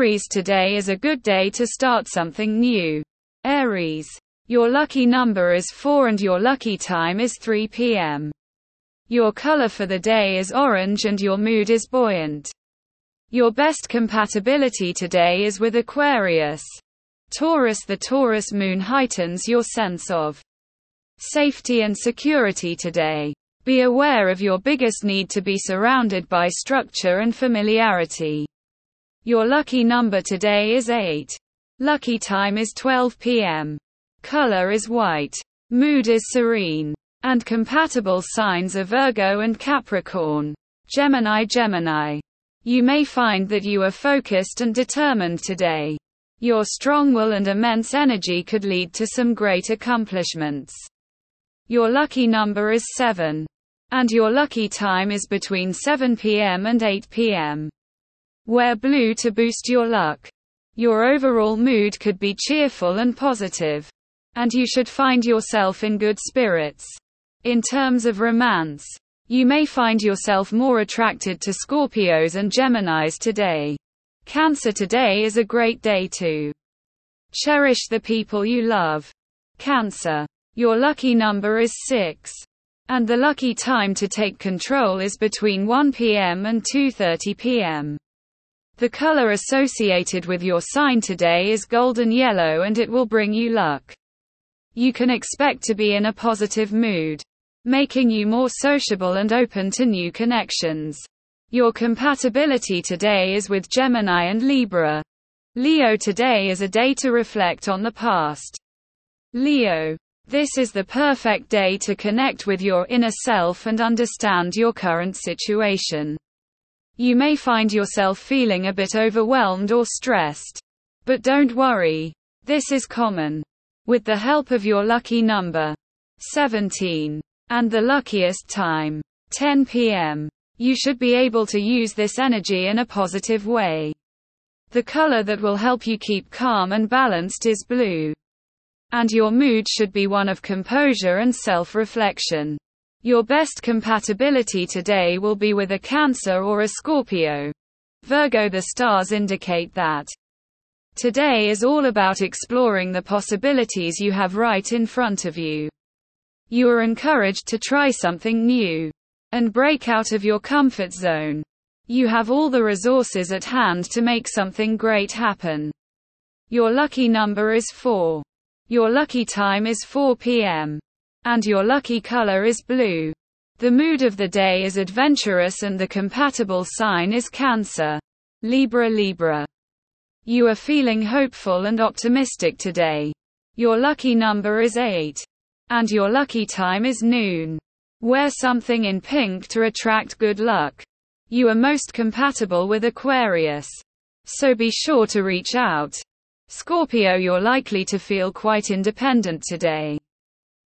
Aries today is a good day to start something new. Aries. Your lucky number is 4 and your lucky time is 3 p.m. Your color for the day is orange and your mood is buoyant. Your best compatibility today is with Aquarius. Taurus The Taurus moon heightens your sense of safety and security today. Be aware of your biggest need to be surrounded by structure and familiarity. Your lucky number today is 8. Lucky time is 12 p.m. Color is white. Mood is serene. And compatible signs are Virgo and Capricorn. Gemini Gemini. You may find that you are focused and determined today. Your strong will and immense energy could lead to some great accomplishments. Your lucky number is 7. And your lucky time is between 7 p.m. and 8 p.m. Wear blue to boost your luck. Your overall mood could be cheerful and positive. And you should find yourself in good spirits. In terms of romance, you may find yourself more attracted to Scorpios and Geminis today. Cancer today is a great day to cherish the people you love. Cancer. Your lucky number is 6. And the lucky time to take control is between 1 p.m. and 2:30 p.m. The color associated with your sign today is golden yellow and it will bring you luck. You can expect to be in a positive mood making you more sociable and open to new connections. Your compatibility today is with Gemini and Libra. Leo today is a day to reflect on the past. Leo. This is the perfect day to connect with your inner self and understand your current situation. You may find yourself feeling a bit overwhelmed or stressed. But don't worry. This is common. With the help of your lucky number 17 and the luckiest time, 10 p.m. You should be able to use this energy in a positive way. The color that will help you keep calm and balanced is blue. And your mood should be one of composure and self reflection. Your best compatibility today will be with a Cancer or a Scorpio. Virgo The stars indicate that. Today is all about exploring the possibilities you have right in front of you. You are encouraged to try something new and break out of your comfort zone. You have all the resources at hand to make something great happen. Your lucky number is 4. Your lucky time is 4 p.m. And your lucky color is blue. The mood of the day is adventurous and the compatible sign is Cancer. Libra Libra. You are feeling hopeful and optimistic today. Your lucky number is 8. And your lucky time is noon. Wear something in pink to attract good luck. You are most compatible with Aquarius. So be sure to reach out. Scorpio, you're likely to feel quite independent today.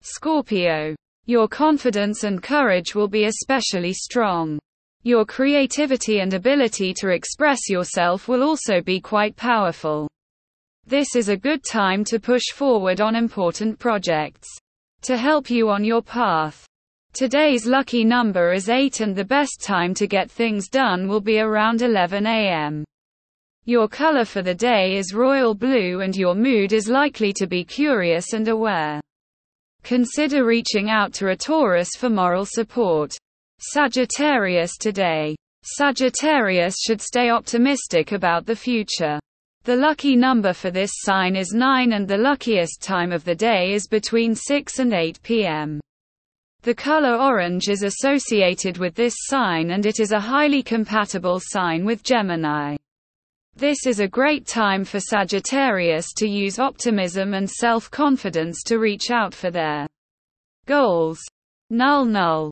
Scorpio. Your confidence and courage will be especially strong. Your creativity and ability to express yourself will also be quite powerful. This is a good time to push forward on important projects to help you on your path. Today's lucky number is 8 and the best time to get things done will be around 11 a.m. Your color for the day is royal blue and your mood is likely to be curious and aware. Consider reaching out to a Taurus for moral support. Sagittarius today. Sagittarius should stay optimistic about the future. The lucky number for this sign is 9 and the luckiest time of the day is between 6 and 8 p.m. The color orange is associated with this sign and it is a highly compatible sign with Gemini. This is a great time for Sagittarius to use optimism and self-confidence to reach out for their goals. Null null.